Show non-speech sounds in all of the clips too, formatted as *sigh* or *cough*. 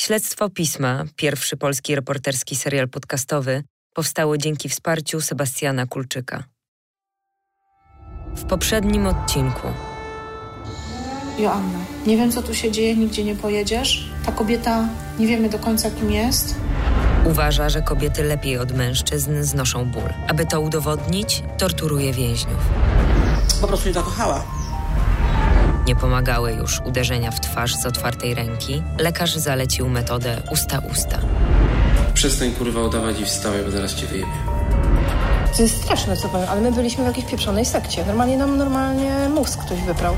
Śledztwo Pisma, pierwszy polski reporterski serial podcastowy, powstało dzięki wsparciu Sebastiana Kulczyka. W poprzednim odcinku. Joanna, nie wiem co tu się dzieje, nigdzie nie pojedziesz. Ta kobieta, nie wiemy do końca kim jest. Uważa, że kobiety lepiej od mężczyzn znoszą ból. Aby to udowodnić, torturuje więźniów. Po prostu nie zakochała. Nie pomagały już uderzenia w twarz z otwartej ręki. Lekarz zalecił metodę usta-usta. Przestań kurwa udawać i wstawaj, bo zaraz cię wyjebie. To jest straszne, co powiem, ale my byliśmy w jakiejś pieprzonej sekcie. Normalnie nam normalnie mózg ktoś wyprał.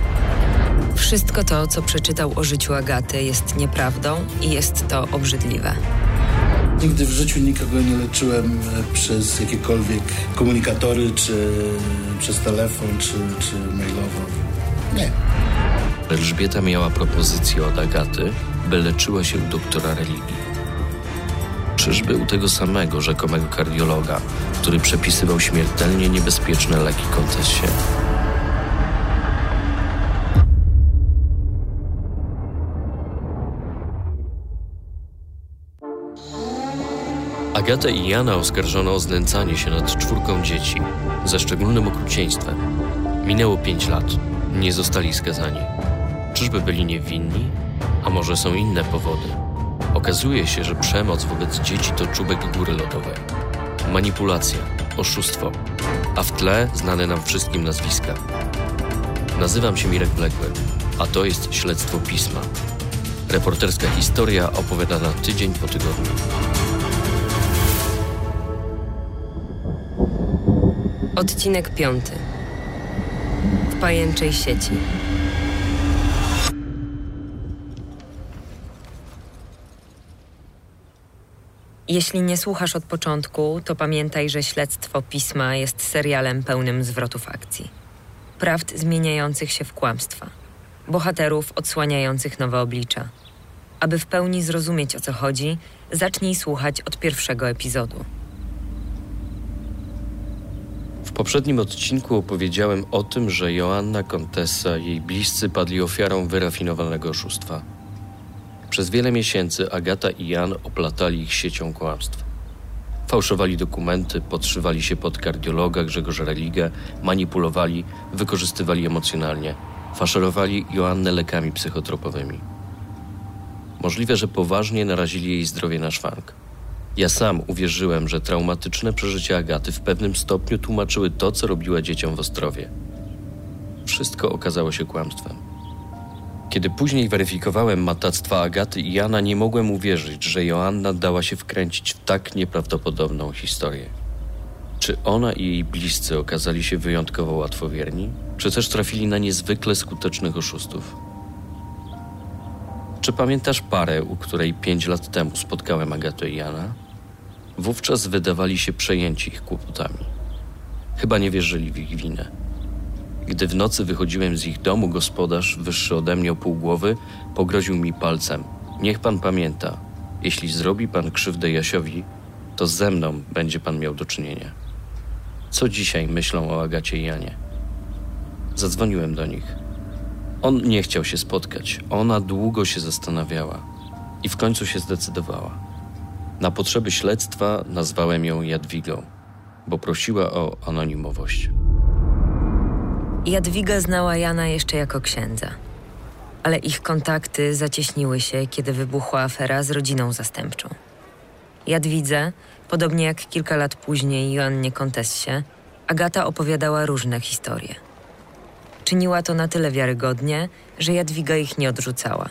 Wszystko to, co przeczytał o życiu Agaty, jest nieprawdą i jest to obrzydliwe. Nigdy w życiu nikogo nie leczyłem e, przez jakiekolwiek komunikatory, czy przez telefon, czy, czy mailowo. Nie. Elżbieta miała propozycję od Agaty, by leczyła się u doktora religii. Czyżby u tego samego rzekomego kardiologa, który przepisywał śmiertelnie niebezpieczne leki kontesie? Agatę i Jana oskarżono o znęcanie się nad czwórką dzieci ze szczególnym okrucieństwem. Minęło pięć lat. Nie zostali skazani. Czyżby byli niewinni? A może są inne powody? Okazuje się, że przemoc wobec dzieci to czubek góry lodowej. Manipulacja, oszustwo, a w tle znane nam wszystkim nazwiska. Nazywam się Mirek Blackburn, a to jest Śledztwo Pisma. Reporterska historia opowiadana tydzień po tygodniu. Odcinek piąty. Pajęczej sieci. Jeśli nie słuchasz od początku, to pamiętaj, że Śledztwo Pisma jest serialem pełnym zwrotów akcji. Prawd zmieniających się w kłamstwa. Bohaterów odsłaniających nowe oblicza. Aby w pełni zrozumieć o co chodzi, zacznij słuchać od pierwszego epizodu. W poprzednim odcinku opowiedziałem o tym, że Joanna Contessa i jej bliscy padli ofiarą wyrafinowanego oszustwa. Przez wiele miesięcy Agata i Jan oplatali ich siecią kłamstw. Fałszowali dokumenty, podszywali się pod kardiologa Grzegorza Religę, manipulowali, wykorzystywali emocjonalnie, faszerowali Joannę lekami psychotropowymi. Możliwe, że poważnie narazili jej zdrowie na szwank. Ja sam uwierzyłem, że traumatyczne przeżycia Agaty w pewnym stopniu tłumaczyły to, co robiła dzieciom w Ostrowie. Wszystko okazało się kłamstwem. Kiedy później weryfikowałem matactwa Agaty i Jana, nie mogłem uwierzyć, że Joanna dała się wkręcić w tak nieprawdopodobną historię. Czy ona i jej bliscy okazali się wyjątkowo łatwowierni, czy też trafili na niezwykle skutecznych oszustów? Czy pamiętasz parę, u której pięć lat temu spotkałem Agatę i Jana? Wówczas wydawali się przejęci ich kłopotami. Chyba nie wierzyli w ich winę. Gdy w nocy wychodziłem z ich domu, gospodarz, wyższy ode mnie o pół głowy, pogroził mi palcem. Niech pan pamięta, jeśli zrobi pan krzywdę Jasiowi, to ze mną będzie pan miał do czynienia. Co dzisiaj myślą o Agacie i Janie? Zadzwoniłem do nich. On nie chciał się spotkać. Ona długo się zastanawiała i w końcu się zdecydowała. Na potrzeby śledztwa nazwałem ją Jadwigą, bo prosiła o anonimowość. Jadwiga znała Jana jeszcze jako księdza. Ale ich kontakty zacieśniły się, kiedy wybuchła afera z rodziną zastępczą. Jadwidze, podobnie jak kilka lat później Joannie Kontessie, Agata opowiadała różne historie. Czyniła to na tyle wiarygodnie, że Jadwiga ich nie odrzucała.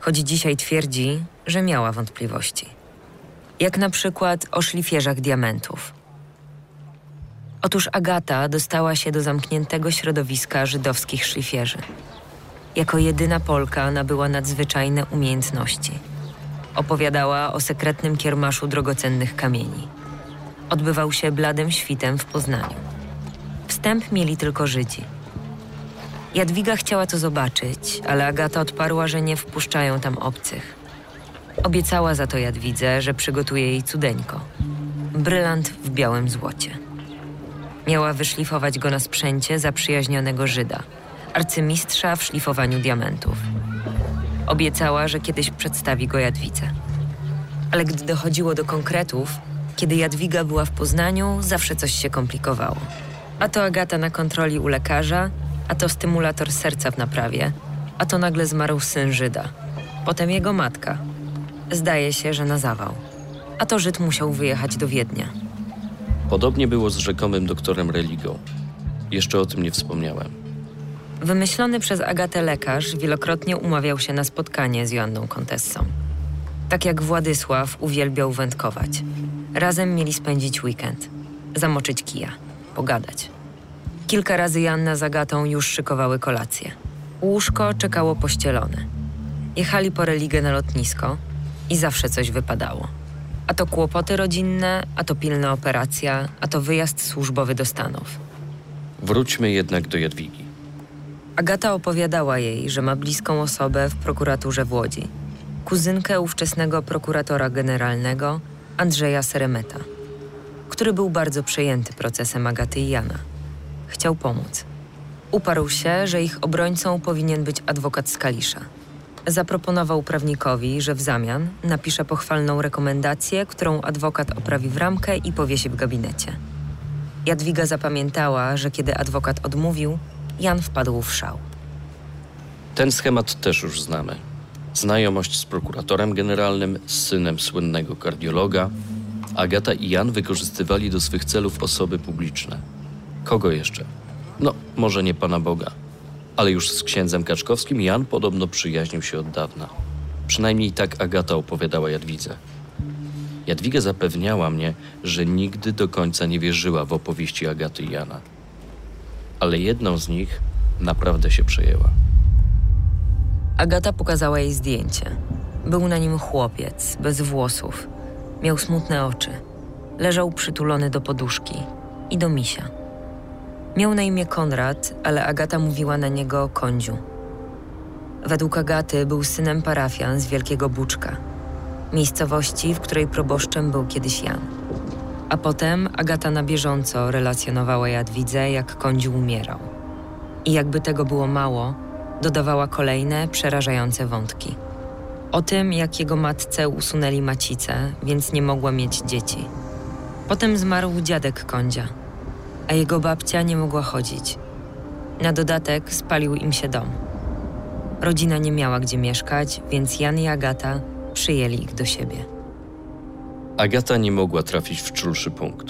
Choć dzisiaj twierdzi, że miała wątpliwości. Jak na przykład o szlifierzach diamentów – Otóż Agata dostała się do zamkniętego środowiska żydowskich szlifierzy. Jako jedyna Polka nabyła nadzwyczajne umiejętności. Opowiadała o sekretnym kiermaszu drogocennych kamieni. Odbywał się bladym świtem w Poznaniu. Wstęp mieli tylko Żydzi. Jadwiga chciała to zobaczyć, ale Agata odparła, że nie wpuszczają tam obcych. Obiecała za to Jadwidze, że przygotuje jej cudeńko. Brylant w białym złocie. Miała wyszlifować go na sprzęcie zaprzyjaźnionego Żyda, arcymistrza w szlifowaniu diamentów. Obiecała, że kiedyś przedstawi go Jadwidze. Ale gdy dochodziło do konkretów, kiedy Jadwiga była w Poznaniu, zawsze coś się komplikowało. A to Agata na kontroli u lekarza, a to stymulator serca w naprawie, a to nagle zmarł syn Żyda. Potem jego matka. Zdaje się, że na zawał. A to Żyd musiał wyjechać do Wiednia. Podobnie było z rzekomym doktorem Religą. Jeszcze o tym nie wspomniałem. Wymyślony przez Agatę lekarz wielokrotnie umawiał się na spotkanie z Joanną Kontessą. Tak jak Władysław uwielbiał wędkować. Razem mieli spędzić weekend, zamoczyć kija, pogadać. Kilka razy Janna z Agatą już szykowały kolację. Łóżko czekało pościelone. Jechali po religę na lotnisko i zawsze coś wypadało. A to kłopoty rodzinne, a to pilna operacja, a to wyjazd służbowy do Stanów. Wróćmy jednak do Jadwigi. Agata opowiadała jej, że ma bliską osobę w prokuraturze w Łodzi. Kuzynkę ówczesnego prokuratora generalnego Andrzeja Seremeta, który był bardzo przejęty procesem Agaty i Jana. Chciał pomóc. Uparł się, że ich obrońcą powinien być adwokat z Kalisza. Zaproponował prawnikowi, że w zamian napisze pochwalną rekomendację, którą adwokat oprawi w ramkę i powiesi w gabinecie. Jadwiga zapamiętała, że kiedy adwokat odmówił, Jan wpadł w szał. Ten schemat też już znamy. Znajomość z prokuratorem generalnym, z synem słynnego kardiologa. Agata i Jan wykorzystywali do swych celów osoby publiczne. Kogo jeszcze? No, może nie Pana Boga. Ale już z księdzem Kaczkowskim Jan podobno przyjaźnił się od dawna. Przynajmniej tak Agata opowiadała Jadwidze. Jadwiga zapewniała mnie, że nigdy do końca nie wierzyła w opowieści Agaty i Jana. Ale jedną z nich naprawdę się przejęła. Agata pokazała jej zdjęcie. Był na nim chłopiec, bez włosów. Miał smutne oczy. Leżał przytulony do poduszki i do misia. Miał na imię Konrad, ale Agata mówiła na niego Kądziu. Według Agaty był synem parafian z Wielkiego Buczka, miejscowości, w której proboszczem był kiedyś Jan. A potem Agata na bieżąco relacjonowała Jadwidze, jak Kądziu umierał. I jakby tego było mało, dodawała kolejne, przerażające wątki. O tym, jak jego matce usunęli macicę, więc nie mogła mieć dzieci. Potem zmarł dziadek Kądzia, a jego babcia nie mogła chodzić. Na dodatek spalił im się dom. Rodzina nie miała gdzie mieszkać, więc Jan i Agata przyjęli ich do siebie. Agata nie mogła trafić w czulszy punkt.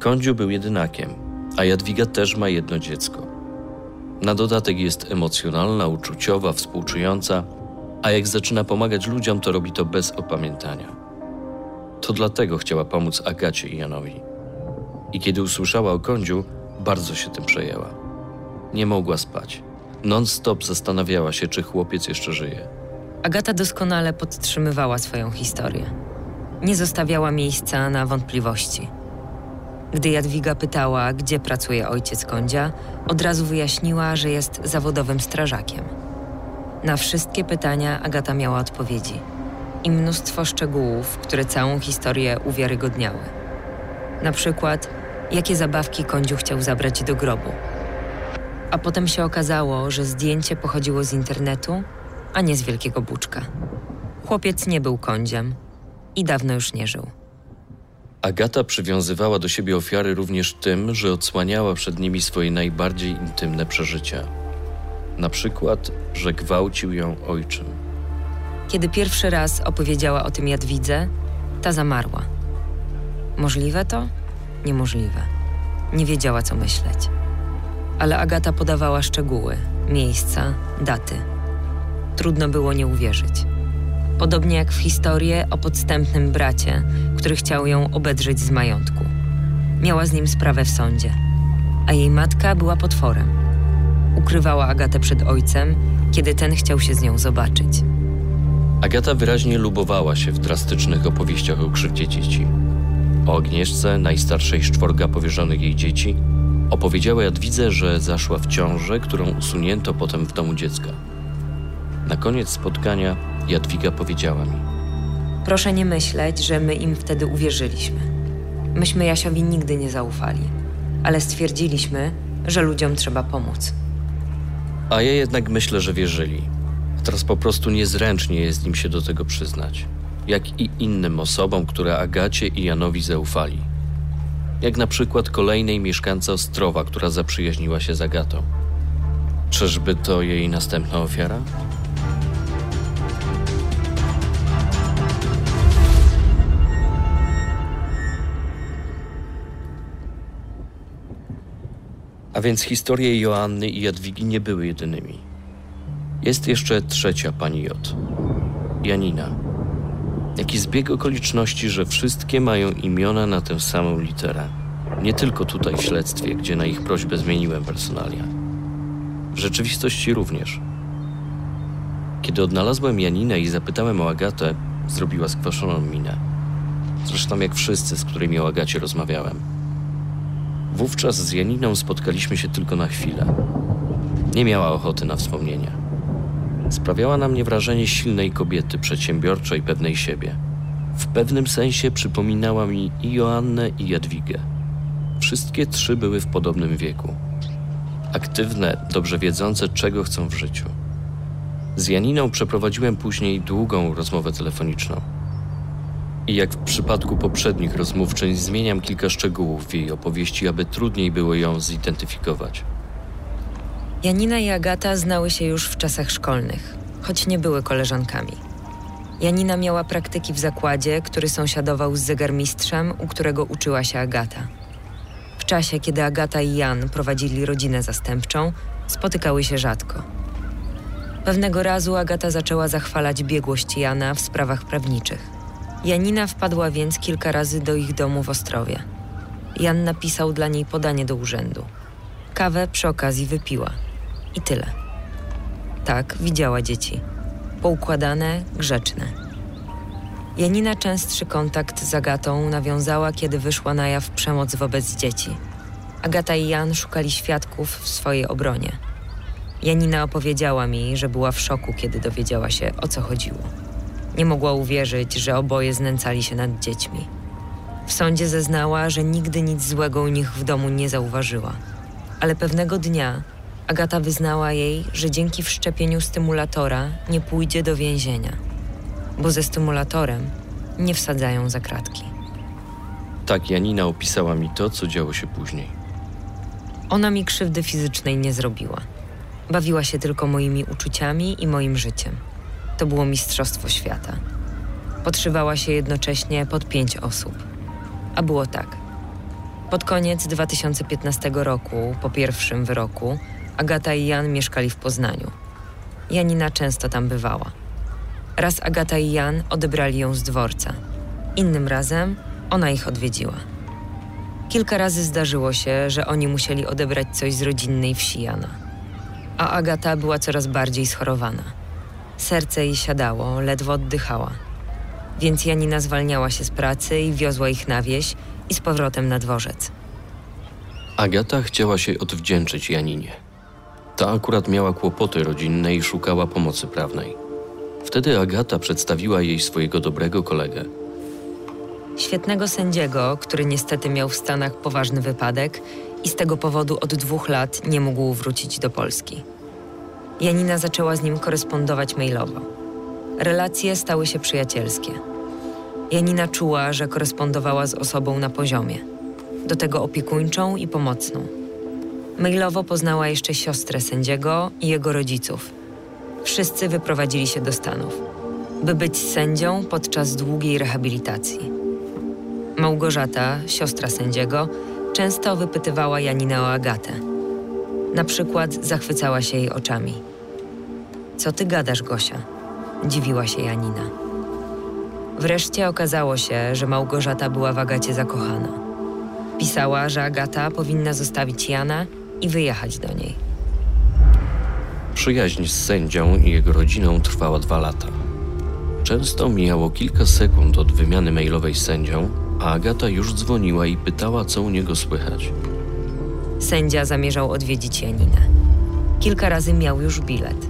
Kądziu był jedynakiem, a Jadwiga też ma jedno dziecko. Na dodatek jest emocjonalna, uczuciowa, współczująca, a jak zaczyna pomagać ludziom, to robi to bez opamiętania. To dlatego chciała pomóc Agacie i Janowi. I kiedy usłyszała o Kądziu, bardzo się tym przejęła. Nie mogła spać. Non-stop zastanawiała się, czy chłopiec jeszcze żyje. Agata doskonale podtrzymywała swoją historię. Nie zostawiała miejsca na wątpliwości. Gdy Jadwiga pytała, gdzie pracuje ojciec Kądzia, od razu wyjaśniła, że jest zawodowym strażakiem. Na wszystkie pytania Agata miała odpowiedzi i mnóstwo szczegółów, które całą historię uwiarygodniały. Na przykład, jakie zabawki Kądziu chciał zabrać do grobu. A potem się okazało, że zdjęcie pochodziło z internetu, a nie z Wielkiego Buczka. Chłopiec nie był Kądziem i dawno już nie żył. Agata przywiązywała do siebie ofiary również tym, że odsłaniała przed nimi swoje najbardziej intymne przeżycia. Na przykład, że gwałcił ją ojczym. Kiedy pierwszy raz opowiedziała o tym Jadwidze, ta zamarła. Możliwe to? Niemożliwe. Nie wiedziała, co myśleć. Ale Agata podawała szczegóły, miejsca, daty. Trudno było nie uwierzyć. Podobnie jak w historię o podstępnym bracie, który chciał ją obedrzeć z majątku. Miała z nim sprawę w sądzie, a jej matka była potworem. Ukrywała Agatę przed ojcem, kiedy ten chciał się z nią zobaczyć. Agata wyraźnie lubowała się w drastycznych opowieściach o krzywdzie dzieci. O Agnieszce, najstarszej z czworga powierzonych jej dzieci, opowiedziała Jadwidze, że zaszła w ciążę, którą usunięto potem w domu dziecka. Na koniec spotkania Jadwiga powiedziała mi: Proszę nie myśleć, że my im wtedy uwierzyliśmy. Myśmy Jasiowi nigdy nie zaufali, ale stwierdziliśmy, że ludziom trzeba pomóc. A ja jednak myślę, że wierzyli. Teraz po prostu niezręcznie jest im się do tego przyznać. Jak i innym osobom, które Agacie i Janowi zaufali. Jak na przykład kolejnej mieszkance Ostrowa, która zaprzyjaźniła się z Agatą. Czyżby to jej następna ofiara? A więc historie Joanny i Jadwigi nie były jedynymi. Jest jeszcze trzecia pani J. Janina. Jaki zbieg okoliczności, że wszystkie mają imiona na tę samą literę. Nie tylko tutaj w śledztwie, gdzie na ich prośbę zmieniłem personalia. W rzeczywistości również. Kiedy odnalazłem Janinę i zapytałem o Agatę, zrobiła skwaszoną minę. Zresztą jak wszyscy, z którymi o Agacie rozmawiałem. Wówczas z Janiną spotkaliśmy się tylko na chwilę. Nie miała ochoty na wspomnienia. Sprawiała na mnie wrażenie silnej kobiety, przedsiębiorczej, pewnej siebie. W pewnym sensie przypominała mi i Joannę, i Jadwigę. Wszystkie trzy były w podobnym wieku. Aktywne, dobrze wiedzące, czego chcą w życiu. Z Janiną przeprowadziłem później długą rozmowę telefoniczną. I jak w przypadku poprzednich rozmówczyń, zmieniam kilka szczegółów w jej opowieści, aby trudniej było ją zidentyfikować. Janina i Agata znały się już w czasach szkolnych, choć nie były koleżankami. Janina miała praktyki w zakładzie, który sąsiadował z zegarmistrzem, u którego uczyła się Agata. W czasie, kiedy Agata i Jan prowadzili rodzinę zastępczą, spotykały się rzadko. Pewnego razu Agata zaczęła zachwalać biegłość Jana w sprawach prawniczych. Janina wpadła więc kilka razy do ich domu w Ostrowie. Jan napisał dla niej podanie do urzędu. Kawę przy okazji wypiła. I tyle. Tak, widziała dzieci. Poukładane, grzeczne. Janina częstszy kontakt z Agatą nawiązała, kiedy wyszła na jaw przemoc wobec dzieci. Agata i Jan szukali świadków w swojej obronie. Janina opowiedziała mi, że była w szoku, kiedy dowiedziała się, o co chodziło. Nie mogła uwierzyć, że oboje znęcali się nad dziećmi. W sądzie zeznała, że nigdy nic złego u nich w domu nie zauważyła. Ale pewnego dnia Agata wyznała jej, że dzięki wszczepieniu stymulatora nie pójdzie do więzienia, bo ze stymulatorem nie wsadzają za kratki. Tak Janina opisała mi to, co działo się później. Ona mi krzywdy fizycznej nie zrobiła. Bawiła się tylko moimi uczuciami i moim życiem. To było mistrzostwo świata. Podszywała się jednocześnie pod pięć osób. A było tak. Pod koniec 2015 roku, po pierwszym wyroku, Agata i Jan mieszkali w Poznaniu. Janina często tam bywała. Raz Agata i Jan odebrali ją z dworca. Innym razem ona ich odwiedziła. Kilka razy zdarzyło się, że oni musieli odebrać coś z rodzinnej wsi Jana. A Agata była coraz bardziej schorowana. Serce jej siadało, ledwo oddychała. Więc Janina zwalniała się z pracy i wiozła ich na wieś i z powrotem na dworzec. Agata chciała się odwdzięczyć Janinie. Ta akurat miała kłopoty rodzinne i szukała pomocy prawnej. Wtedy Agata przedstawiła jej swojego dobrego kolegę. Świetnego sędziego, który niestety miał w Stanach poważny wypadek i z tego powodu od dwóch lat nie mógł wrócić do Polski. Janina zaczęła z nim korespondować mailowo. Relacje stały się przyjacielskie. Janina czuła, że korespondowała z osobą na poziomie, do tego opiekuńczą i pomocną. Mailowo poznała jeszcze siostrę sędziego i jego rodziców. Wszyscy wyprowadzili się do Stanów, by być sędzią podczas długiej rehabilitacji. Małgorzata, siostra sędziego, często wypytywała Janinę o Agatę. Na przykład zachwycała się jej oczami. Co ty gadasz, Gosia? Dziwiła się Janina. Wreszcie okazało się, że Małgorzata była w Agacie zakochana. Pisała, że Agata powinna zostawić Jana i wyjechać do niej. Przyjaźń z sędzią i jego rodziną trwała dwa lata. Często mijało kilka sekund od wymiany mailowej z sędzią, a Agata już dzwoniła i pytała, co u niego słychać. Sędzia zamierzał odwiedzić Janinę. Kilka razy miał już bilet.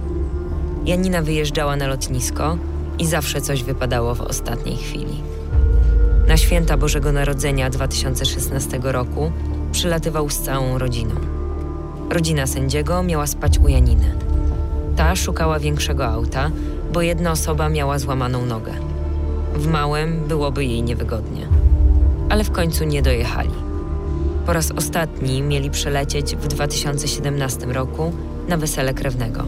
Janina wyjeżdżała na lotnisko i zawsze coś wypadało w ostatniej chwili. Na święta Bożego Narodzenia 2016 roku przylatywał z całą rodziną. Rodzina sędziego miała spać u Janiny. Ta szukała większego auta, bo jedna osoba miała złamaną nogę. W małym byłoby jej niewygodnie. Ale w końcu nie dojechali. Po raz ostatni mieli przelecieć w 2017 roku na wesele krewnego.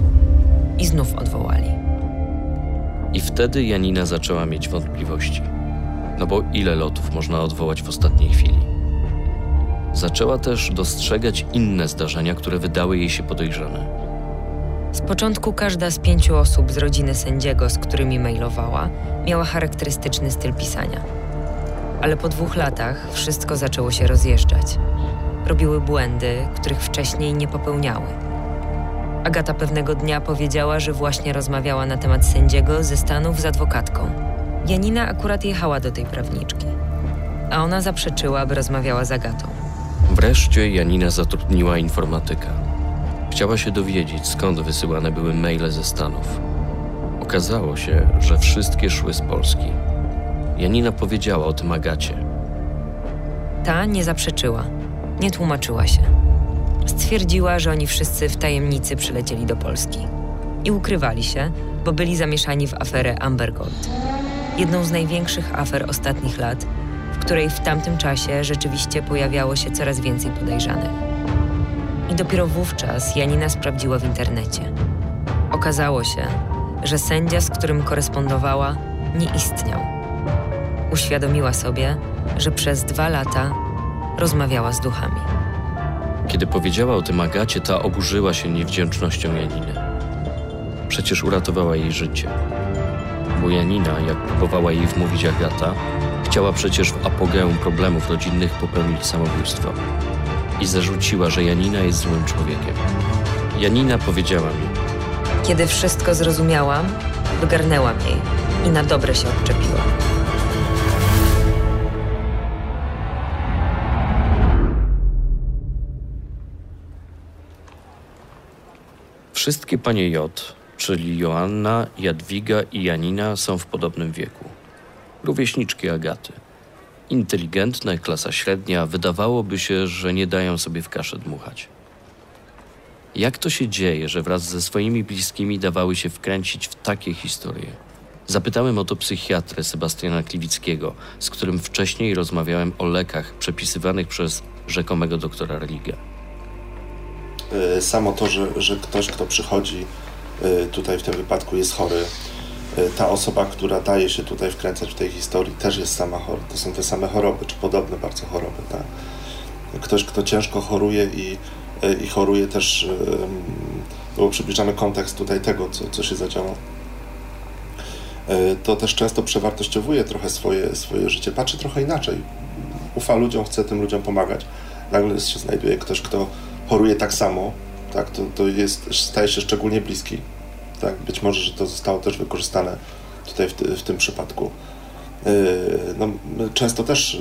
I znów odwołali. I wtedy Janina zaczęła mieć wątpliwości. No bo ile lotów można odwołać w ostatniej chwili? Zaczęła też dostrzegać inne zdarzenia, które wydały jej się podejrzane. Z początku każda z pięciu osób z rodziny sędziego, z którymi mailowała, miała charakterystyczny styl pisania. Ale po dwóch latach wszystko zaczęło się rozjeżdżać. Robiły błędy, których wcześniej nie popełniały. Agata pewnego dnia powiedziała, że właśnie rozmawiała na temat sędziego ze Stanów z adwokatką. Janina akurat jechała do tej prawniczki, a ona zaprzeczyła, by rozmawiała z Agatą. Wreszcie Janina zatrudniła informatyka. Chciała się dowiedzieć, skąd wysyłane były maile ze Stanów. Okazało się, że wszystkie szły z Polski. Janina powiedziała o tym Agacie. Ta nie zaprzeczyła, nie tłumaczyła się. Stwierdziła, że oni wszyscy w tajemnicy przylecieli do Polski i ukrywali się, bo byli zamieszani w aferę Amber Gold. Jedną z największych afer ostatnich lat, której w tamtym czasie rzeczywiście pojawiało się coraz więcej podejrzanych. I dopiero wówczas Janina sprawdziła w internecie. Okazało się, że sędzia, z którym korespondowała, nie istniał. Uświadomiła sobie, że przez dwa lata rozmawiała z duchami. Kiedy powiedziała o tym Agacie, ta oburzyła się niewdzięcznością Janiny. Przecież uratowała jej życie. Bo Janina, jak próbowała jej wmówić Agata, chciała przecież w apogeum problemów rodzinnych popełnić samobójstwo. I zarzuciła, że Janina jest złym człowiekiem. Janina powiedziała mi, Kiedy wszystko zrozumiałam, wygarnęłam jej i na dobre się odczepiła. Wszystkie panie J, czyli Joanna, Jadwiga i Janina, są w podobnym wieku. Rówieśniczki Agaty. Inteligentne, klasa średnia, wydawałoby się, że nie dają sobie w kaszę dmuchać. Jak to się dzieje, że wraz ze swoimi bliskimi dawały się wkręcić w takie historie? Zapytałem o to psychiatrę Sebastiana Kliwickiego, z którym wcześniej rozmawiałem o lekach przepisywanych przez rzekomego doktora Religa. Y, Samo to, że, że ktoś, kto przychodzi y, tutaj w tym wypadku jest chory, ta osoba, która daje się tutaj wkręcać w tej historii, też jest sama chora. To są te same choroby, czy podobne bardzo choroby. Tak? Ktoś, kto ciężko choruje i, i choruje też, ym, bo przybliżamy kontekst tutaj tego, co, co się zadziało, y, to też często przewartościowuje trochę swoje, swoje życie, patrzy trochę inaczej. Ufa ludziom, chce tym ludziom pomagać. Nagle się znajduje ktoś, kto choruje tak samo, tak, to, to jest, staje się szczególnie bliski. Tak? Być może, że to zostało też wykorzystane tutaj w, w tym przypadku. Yy, no, często też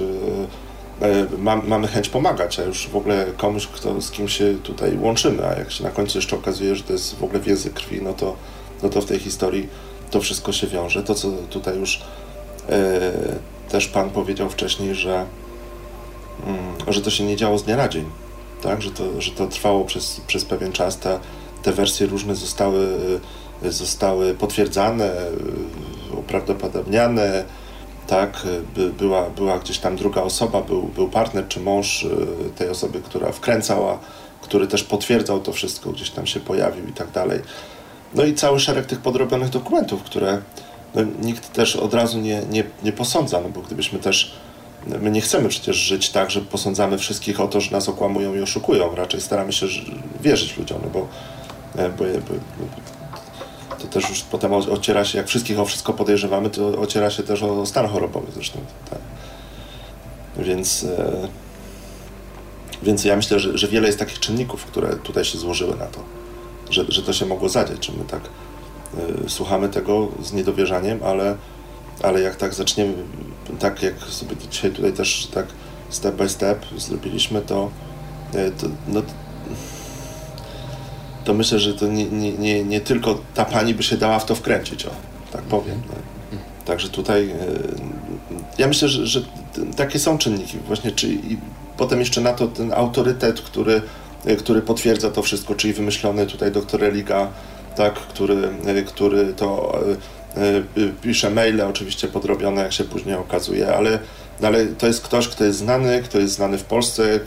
yy, yy, mam, mamy chęć pomagać, a już w ogóle komuś, kto, z kim się tutaj łączymy, a jak się na końcu jeszcze okazuje, że to jest w ogóle wiedzy krwi, no to, no to w tej historii to wszystko się wiąże. To, co tutaj już też Pan powiedział wcześniej, że, yy, że to się nie działo z dnia na dzień tak? że, to, że to trwało przez, przez pewien czas. Te, te wersje różne zostały, zostały potwierdzane, y, uprawdopodobniane. Tak? By, była, była gdzieś tam druga osoba, był, był partner czy mąż y, tej osoby, która wkręcała, który też potwierdzał to wszystko, gdzieś tam się pojawił i tak dalej. No i cały szereg tych podrobionych dokumentów, które no, nikt też od razu nie, nie, nie posądza, no bo gdybyśmy też My nie chcemy przecież żyć tak, że posądzamy wszystkich o to, że nas okłamują i oszukują. Raczej staramy się wierzyć ludziom, no bo, bo, bo to też już potem ociera się, jak wszystkich o wszystko podejrzewamy, to ociera się też o stan chorobowy zresztą. Tak. Więc, więc ja myślę, że, że wiele jest takich czynników, które tutaj się złożyły na to, że, że to się mogło zadziać, że my tak y, słuchamy tego z niedowierzaniem, ale, ale jak tak zaczniemy tak jak sobie dzisiaj tutaj też tak step by step zrobiliśmy, to, to, no, to myślę, że to nie, nie, nie, nie tylko ta pani by się dała w to wkręcić, o, tak powiem. No. Także tutaj ja myślę, że, że takie są czynniki właśnie, czy i potem jeszcze na to ten autorytet, który, który potwierdza to wszystko, czyli wymyślony tutaj doktor Religa, tak, który, który to pisze maile, oczywiście podrobione, jak się później okazuje, ale, ale to jest ktoś, kto jest znany, kto jest znany w Polsce,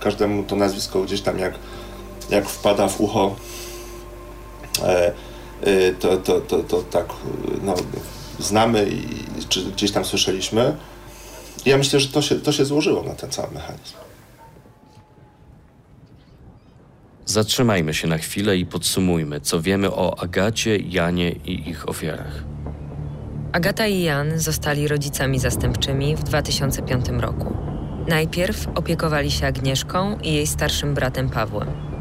każdemu to nazwisko gdzieś tam jak, jak wpada w ucho, to, to, to, to tak no, znamy i czy gdzieś tam słyszeliśmy. Ja myślę, że to się, to się złożyło na ten cały mechanizm. Zatrzymajmy się na chwilę i podsumujmy, co wiemy o Agacie, Janie i ich ofiarach. Agata i Jan zostali rodzicami zastępczymi w 2005 roku. Najpierw opiekowali się Agnieszką i jej starszym bratem Pawłem.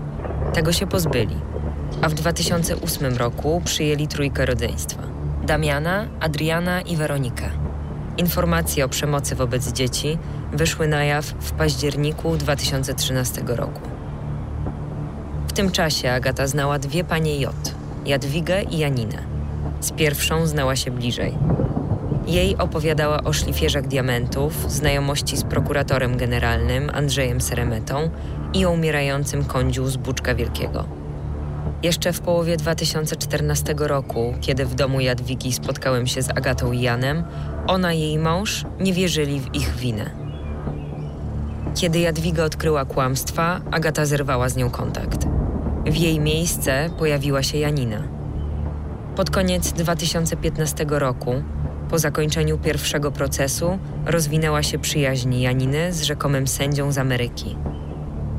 Tego się pozbyli, a w 2008 roku przyjęli trójkę rodzeństwa: Damiana, Adriana i Weronikę. Informacje o przemocy wobec dzieci wyszły na jaw w październiku 2013 roku. W tym czasie Agata znała dwie panie J, Jadwigę i Janinę. Z pierwszą znała się bliżej. Jej opowiadała o szlifierzach diamentów, znajomości z prokuratorem generalnym Andrzejem Seremetą i o umierającym kądziu z Buczka Wielkiego. Jeszcze w połowie 2014 roku, kiedy w domu Jadwigi spotkałem się z Agatą i Janem, ona i jej mąż nie wierzyli w ich winę. Kiedy Jadwiga odkryła kłamstwa, Agata zerwała z nią kontakt. W jej miejsce pojawiła się Janina. Pod koniec 2015 roku, po zakończeniu pierwszego procesu, rozwinęła się przyjaźń Janiny z rzekomym sędzią z Ameryki.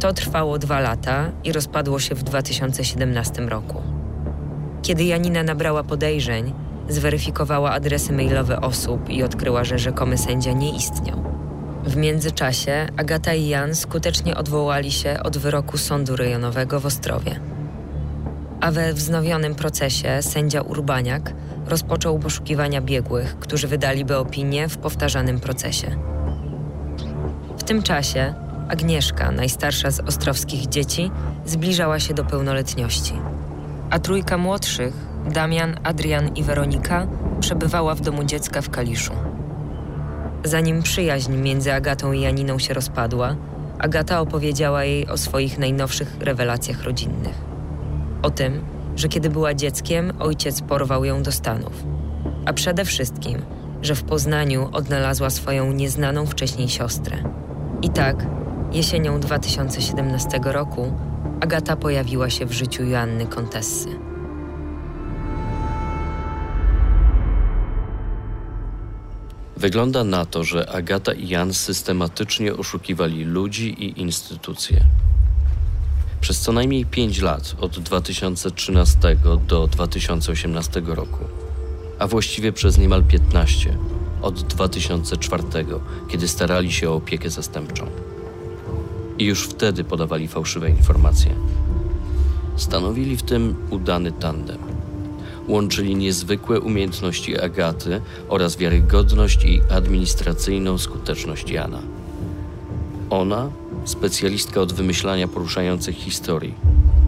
To trwało dwa lata i rozpadło się w 2017 roku. Kiedy Janina nabrała podejrzeń, zweryfikowała adresy mailowe osób i odkryła, że rzekomy sędzia nie istniał. W międzyczasie Agata i Jan skutecznie odwołali się od wyroku sądu rejonowego w Ostrowie. A we wznowionym procesie sędzia Urbaniak rozpoczął poszukiwania biegłych, którzy wydaliby opinię w powtarzanym procesie. W tym czasie Agnieszka, najstarsza z ostrowskich dzieci, zbliżała się do pełnoletności, a trójka młodszych, Damian, Adrian i Weronika, przebywała w domu dziecka w Kaliszu. Zanim przyjaźń między Agatą i Janiną się rozpadła, Agata opowiedziała jej o swoich najnowszych rewelacjach rodzinnych. O tym, że kiedy była dzieckiem, ojciec porwał ją do Stanów. A przede wszystkim, że w Poznaniu odnalazła swoją nieznaną wcześniej siostrę. I tak, jesienią 2017 roku, Agata pojawiła się w życiu Joanny Kontessy. Wygląda na to, że Agata i Jan systematycznie oszukiwali ludzi i instytucje. Przez co najmniej 5 lat, od 2013 do 2018 roku, a właściwie przez niemal 15, od 2004, kiedy starali się o opiekę zastępczą. I już wtedy podawali fałszywe informacje. Stanowili w tym udany tandem łączyli niezwykłe umiejętności Agaty oraz wiarygodność i administracyjną skuteczność Jana. Ona, specjalistka od wymyślania poruszających historii,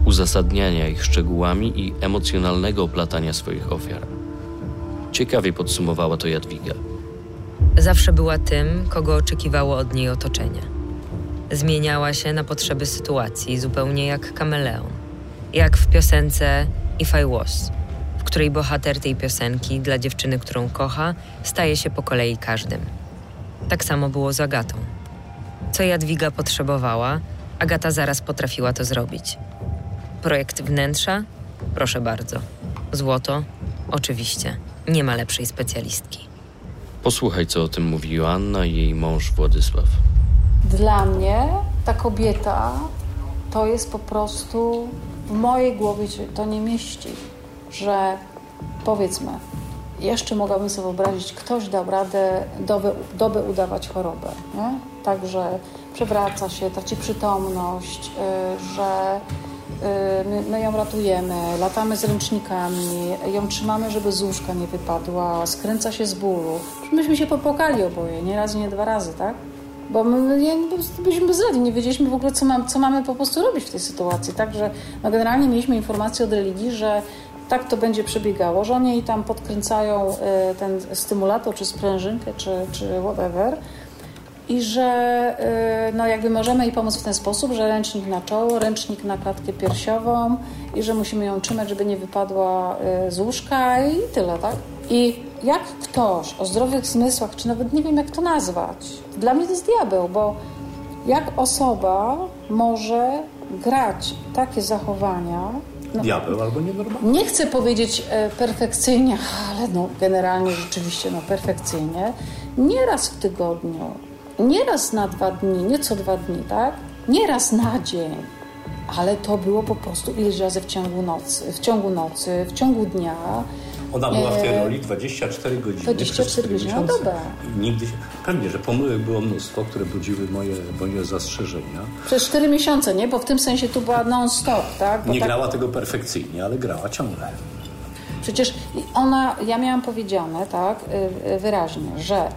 uzasadniania ich szczegółami i emocjonalnego oplatania swoich ofiar. Ciekawie podsumowała to Jadwiga. Zawsze była tym, kogo oczekiwało od niej otoczenie. Zmieniała się na potrzeby sytuacji, zupełnie jak kameleon. Jak w piosence If I Was której bohater tej piosenki dla dziewczyny, którą kocha, staje się po kolei każdym. Tak samo było z Agatą. Co Jadwiga potrzebowała, Agata zaraz potrafiła to zrobić. Projekt wnętrza? Proszę bardzo. Złoto? Oczywiście. Nie ma lepszej specjalistki. Posłuchaj, co o tym mówi Joanna i jej mąż Władysław. Dla mnie ta kobieta to jest po prostu w mojej głowie to nie mieści że powiedzmy, jeszcze mogłabym sobie wyobrazić, ktoś dał radę dobę udawać chorobę. Nie? Także przewraca się, traci przytomność, yy, że yy, my, my, ją ratujemy, latamy z ręcznikami, ją trzymamy, żeby z łóżka nie wypadła, skręca się z bólu. Myśmy się popłakali oboje, nie raz, nie dwa razy, tak? Bo my nie, byliśmy bezradni, nie wiedzieliśmy w ogóle, co, mam, co mamy po prostu robić w tej sytuacji. Także no generalnie mieliśmy informację od religii, że tak to będzie przebiegało, że oni tam podkręcają y, ten stymulator, czy sprężynkę, czy, czy whatever. i że y, no jakby możemy jej pomóc w ten sposób, że ręcznik na czoło, ręcznik na klatkę piersiową i że musimy ją trzymać, żeby nie wypadła y, z łóżka i tyle, tak? I jak ktoś o zdrowych zmysłach, czy nawet nie wiem jak to nazwać, dla mnie to jest diabeł, bo jak osoba może grać takie zachowania, no, Diabeł albo nienormalny. Nie chcę powiedzieć e, perfekcyjnie, *laughs* ale no, generalnie rzeczywiście no, perfekcyjnie. Nie raz w tygodniu, nie raz na dwa dni, nie co dwa dni, tak? Nie raz na dzień, ale to było po prostu ileś razy w ciągu nocy, w ciągu nocy, w ciągu dnia. Ona była w tej e, roli 24 godziny 24 godziny, no dobra. I nigdy się, pewnie, że pomyłek było mnóstwo, które budziły moje, moje zastrzeżenia. Przez 4 miesiące, nie? Bo w tym sensie tu była non-stop, tak? Bo nie tak... grała tego perfekcyjnie, ale grała ciągle. Przecież ona, ja miałam powiedziane, tak, y, y, wyraźnie, że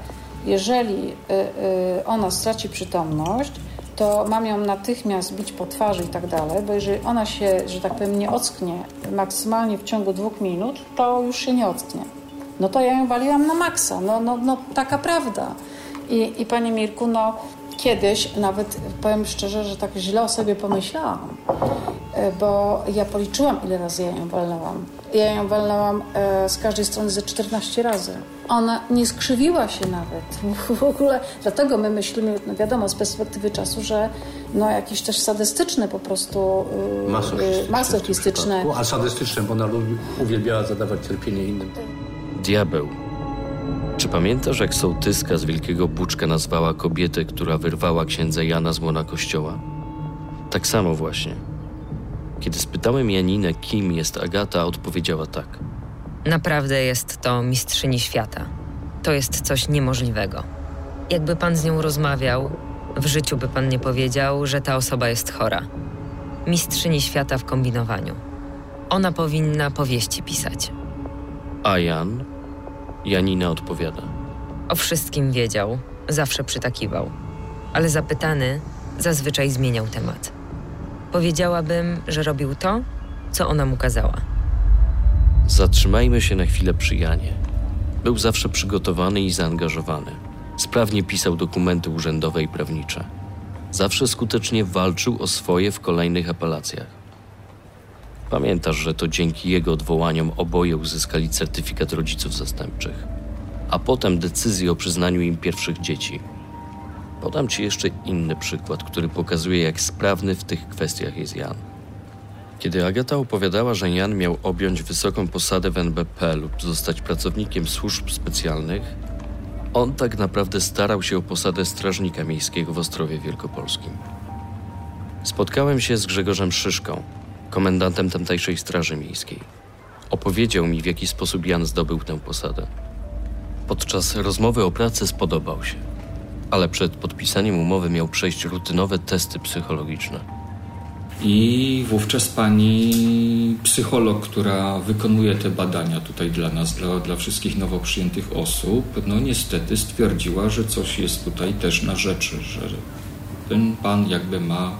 jeżeli y, ona straci przytomność, to mam ją natychmiast bić po twarzy i tak dalej, bo jeżeli ona się, że tak powiem, nie ocknie maksymalnie w ciągu dwóch minut, to już się nie ocknie. No to ja ją waliłam na maksa, no, no, no taka prawda. I, i Panie Mirku, no kiedyś nawet powiem szczerze, że tak źle o sobie pomyślałam, bo ja policzyłam, ile razy ja ją walnęłam. Ja ją walnęłam e, z każdej strony ze 14 razy. Ona nie skrzywiła się nawet. *laughs* W ogóle dlatego my myślimy, no wiadomo, z perspektywy czasu, że no jakieś też sadystyczne po prostu yy, masochistyczne. masochistyczne. A sadystyczne, bo ona uwielbiała zadawać cierpienie innym. Diabeł. Czy pamiętasz, jak sołtyska z Wielkiego Buczka nazwała kobietę, która wyrwała księdza Jana z młona kościoła? Tak samo właśnie. Kiedy spytałem Janinę, kim jest Agata, odpowiedziała tak. Naprawdę jest to mistrzyni świata. To jest coś niemożliwego. Jakby pan z nią rozmawiał, w życiu by pan nie powiedział, że ta osoba jest chora. Mistrzyni świata w kombinowaniu. Ona powinna powieści pisać. A Jan? Janina odpowiada. O wszystkim wiedział, zawsze przytakiwał. Ale zapytany, zazwyczaj zmieniał temat. Powiedziałabym, że robił to, co ona mu kazała. Zatrzymajmy się na chwilę przy Janie. Był zawsze przygotowany i zaangażowany. Sprawnie pisał dokumenty urzędowe i prawnicze. Zawsze skutecznie walczył o swoje w kolejnych apelacjach. Pamiętasz, że to dzięki jego odwołaniom oboje uzyskali certyfikat rodziców zastępczych, a potem decyzję o przyznaniu im pierwszych dzieci. Podam ci jeszcze inny przykład, który pokazuje, jak sprawny w tych kwestiach jest Jan. Kiedy Agata opowiadała, że Jan miał objąć wysoką posadę w NBP lub zostać pracownikiem służb specjalnych, on tak naprawdę starał się o posadę strażnika miejskiego w Ostrowie Wielkopolskim. Spotkałem się z Grzegorzem Szyszką, komendantem tamtejszej Straży Miejskiej. Opowiedział mi, w jaki sposób Jan zdobył tę posadę. Podczas rozmowy o pracy spodobał się, ale przed podpisaniem umowy miał przejść rutynowe testy psychologiczne. I wówczas pani psycholog, która wykonuje te badania tutaj dla nas, dla, dla wszystkich nowo przyjętych osób, no niestety stwierdziła, że coś jest tutaj też na rzeczy, że ten pan jakby ma,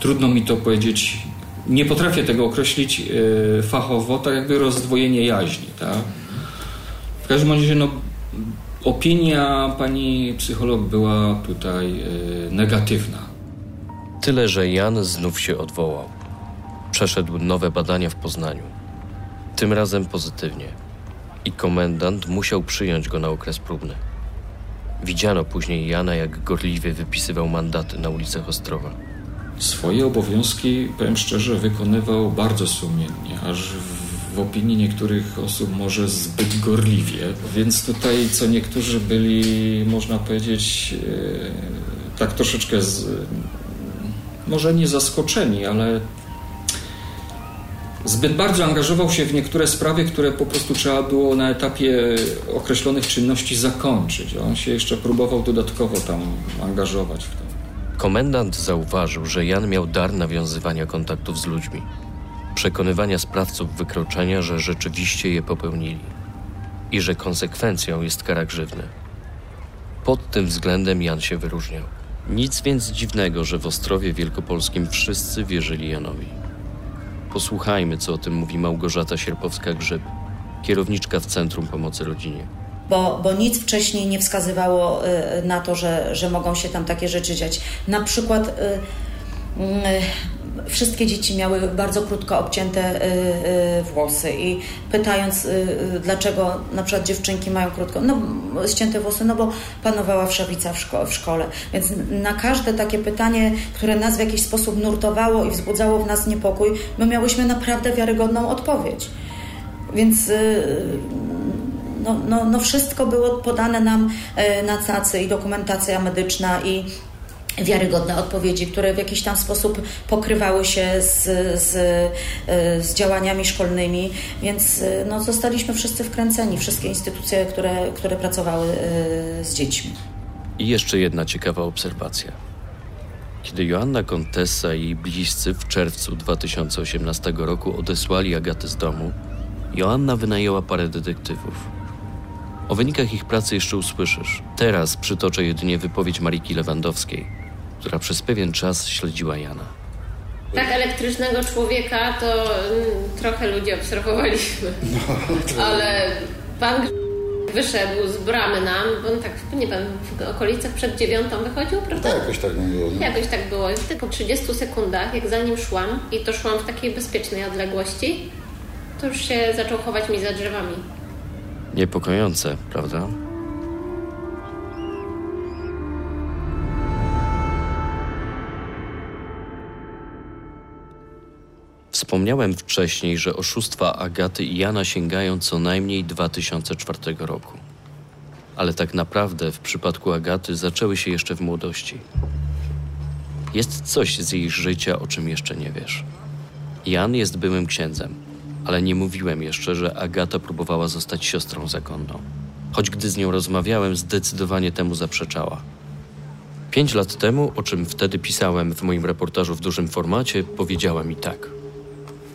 trudno mi to powiedzieć, nie potrafię tego określić e, fachowo, tak jakby rozdwojenie jaźni, tak? W każdym razie, no, opinia pani psycholog była tutaj e, negatywna. Tyle, że Jan znów się odwołał. Przeszedł nowe badania w Poznaniu. Tym razem pozytywnie. I komendant musiał przyjąć go na okres próbny. Widziano później Jana, jak gorliwie wypisywał mandaty na ulicach Ostrowa. Swoje obowiązki, powiem szczerze, wykonywał bardzo sumiennie, aż w opinii niektórych osób może zbyt gorliwie. Więc tutaj co niektórzy byli, można powiedzieć, e, tak troszeczkę z, może nie zaskoczeni, ale zbyt bardzo angażował się w niektóre sprawy, które po prostu trzeba było na etapie określonych czynności zakończyć. On się jeszcze próbował dodatkowo tam angażować w to. Komendant zauważył, że Jan miał dar nawiązywania kontaktów z ludźmi, przekonywania sprawców wykroczenia, że rzeczywiście je popełnili i że konsekwencją jest kara grzywny. Pod tym względem Jan się wyróżniał. Nic więc dziwnego, że w Ostrowie Wielkopolskim wszyscy wierzyli Janowi. Posłuchajmy, co o tym mówi Małgorzata Sierpowska-Grzyb, kierowniczka w Centrum Pomocy Rodzinie. bo, bo nic wcześniej nie wskazywało na to, że, że mogą się tam takie rzeczy dziać. Na przykład wszystkie dzieci miały bardzo krótko obcięte y, y, włosy i pytając y, dlaczego na przykład dziewczynki mają krótko, no ścięte włosy, no bo panowała wszawica w, szko w szkole. Więc na każde takie pytanie, które nas w jakiś sposób nurtowało i wzbudzało w nas niepokój, my miałyśmy naprawdę wiarygodną odpowiedź. Więc no, no, no wszystko było podane nam na cacy i dokumentacja medyczna i wiarygodne odpowiedzi, które w jakiś tam sposób pokrywały się z, z, z działaniami szkolnymi, więc no, zostaliśmy wszyscy wkręceni, wszystkie instytucje, które, które pracowały y, z dziećmi. I jeszcze jedna ciekawa obserwacja. Kiedy Joanna Kontessa i jej bliscy w czerwcu 2018 roku odesłali Agatę z domu, Joanna wynajęła parę detektywów. O wynikach ich pracy jeszcze usłyszysz. Teraz przytoczę jedynie wypowiedź Mariki Lewandowskiej, która przez pewien czas śledziła Jana. Tak elektrycznego człowieka to mm, trochę ludzi obserwowaliśmy. No, Ale pan wyszedł z bramy nam, bo on tak, nie wiem, w okolicach przed dziewiątą wychodził, prawda? Tak, jakoś tak było. No. Jakoś tak było. I po 30 sekundach, jak za nim szłam i to szłam w takiej bezpiecznej odległości, to już się zaczął chować mi za drzewami. Niepokojące, prawda? Wspomniałem wcześniej, że oszustwa Agaty i Jana sięgają co najmniej 2004 roku. Ale tak naprawdę w przypadku Agaty zaczęły się jeszcze w młodości. Jest coś z jej życia, o czym jeszcze nie wiesz. Jan jest byłym księdzem, ale nie mówiłem jeszcze, że Agata próbowała zostać siostrą zakonną. Choć gdy z nią rozmawiałem, zdecydowanie temu zaprzeczała. Pięć lat temu, o czym wtedy pisałem w moim reportażu w dużym formacie, powiedziała mi tak –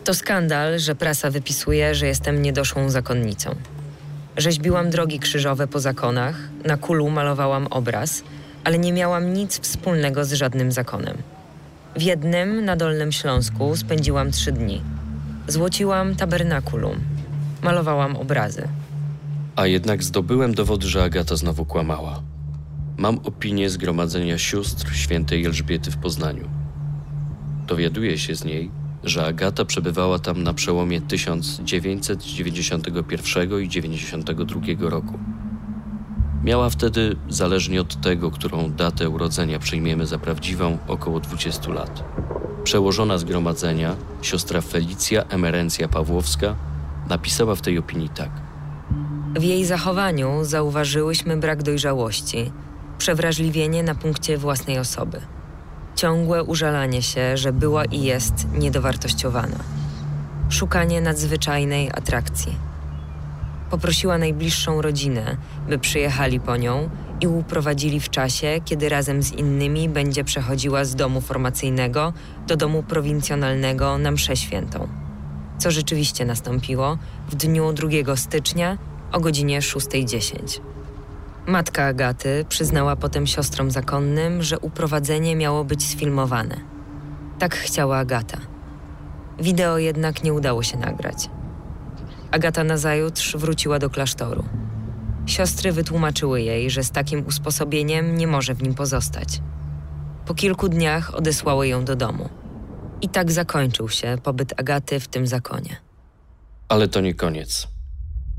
to skandal, że prasa wypisuje, że jestem niedoszłą zakonnicą. Rzeźbiłam drogi krzyżowe po zakonach, na kulu malowałam obraz, ale nie miałam nic wspólnego z żadnym zakonem. W jednym, na Dolnym Śląsku, spędziłam trzy dni. Złociłam tabernakulum, malowałam obrazy. A jednak zdobyłem dowód, że Agata znowu kłamała. Mam opinię Zgromadzenia Sióstr Świętej Elżbiety w Poznaniu. Dowiaduję się z niej, że Agata przebywała tam na przełomie 1991 i 1992 roku. Miała wtedy, zależnie od tego, którą datę urodzenia przyjmiemy za prawdziwą, około 20 lat. Przełożona zgromadzenia, siostra Felicja Emerencja Pawłowska, napisała w tej opinii tak. W jej zachowaniu zauważyłyśmy brak dojrzałości, przewrażliwienie na punkcie własnej osoby ciągłe użalanie się, że była i jest niedowartościowana, szukanie nadzwyczajnej atrakcji. Poprosiła najbliższą rodzinę, by przyjechali po nią i uprowadzili w czasie, kiedy razem z innymi będzie przechodziła z domu formacyjnego do domu prowincjonalnego na mszę świętą. Co rzeczywiście nastąpiło w dniu 2 stycznia o godzinie 6.10. Matka Agaty przyznała potem siostrom zakonnym, że uprowadzenie miało być sfilmowane. Tak chciała Agata. Wideo jednak nie udało się nagrać. Agata nazajutrz wróciła do klasztoru. Siostry wytłumaczyły jej, że z takim usposobieniem nie może w nim pozostać. Po kilku dniach odesłały ją do domu. I tak zakończył się pobyt Agaty w tym zakonie. Ale to nie koniec.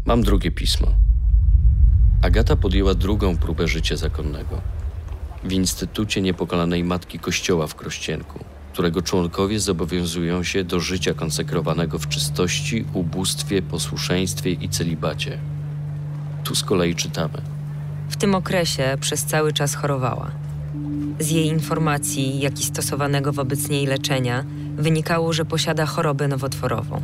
Mam drugie pismo. Agata podjęła drugą próbę życia zakonnego. W Instytucie Niepokalanej Matki Kościoła w Krościenku, którego członkowie zobowiązują się do życia konsekrowanego w czystości, ubóstwie, posłuszeństwie i celibacie. Tu z kolei czytamy. W tym okresie przez cały czas chorowała. Z jej informacji, jak i stosowanego wobec niej leczenia, wynikało, że posiada chorobę nowotworową.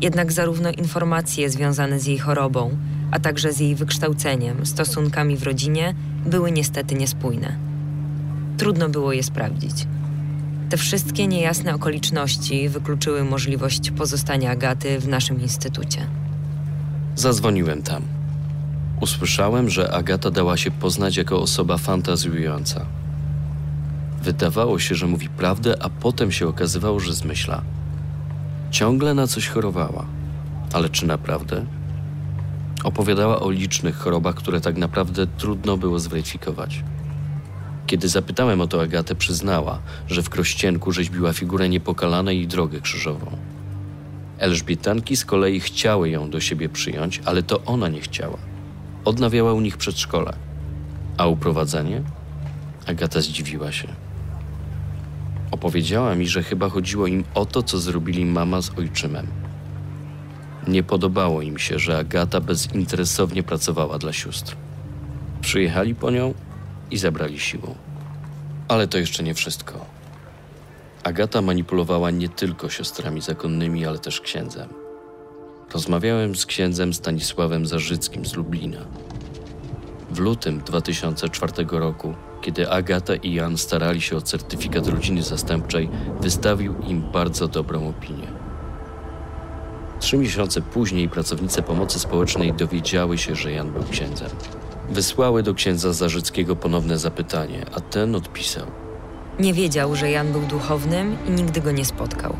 Jednak zarówno informacje związane z jej chorobą, a także z jej wykształceniem, stosunkami w rodzinie, były niestety niespójne. Trudno było je sprawdzić. Te wszystkie niejasne okoliczności wykluczyły możliwość pozostania Agaty w naszym instytucie. Zadzwoniłem tam. Usłyszałem, że Agata dała się poznać jako osoba fantazjująca. Wydawało się, że mówi prawdę, a potem się okazywało, że zmyśla. Ciągle na coś chorowała. Ale czy naprawdę? Opowiadała o licznych chorobach, które tak naprawdę trudno było zweryfikować. Kiedy zapytałem o to Agatę, przyznała, że w Krościenku rzeźbiła figurę niepokalanej i drogę krzyżową. Elżbietanki z kolei chciały ją do siebie przyjąć, ale to ona nie chciała. Odnawiała u nich przedszkole. A uprowadzenie? Agata zdziwiła się. Opowiedziała mi, że chyba chodziło im o to, co zrobili mama z ojczymem. Nie podobało im się, że Agata bezinteresownie pracowała dla sióstr. Przyjechali po nią i zabrali siłą. Ale to jeszcze nie wszystko. Agata manipulowała nie tylko siostrami zakonnymi, ale też księdzem. Rozmawiałem z księdzem Stanisławem Zarzyckim z Lublina. W lutym 2004 roku, kiedy Agata i Jan starali się o certyfikat rodziny zastępczej, wystawił im bardzo dobrą opinię. Trzy miesiące później pracownice pomocy społecznej dowiedziały się, że Jan był księdzem. Wysłały do księdza Zarzyckiego ponowne zapytanie, a ten odpisał – nie wiedział, że Jan był duchownym i nigdy go nie spotkał.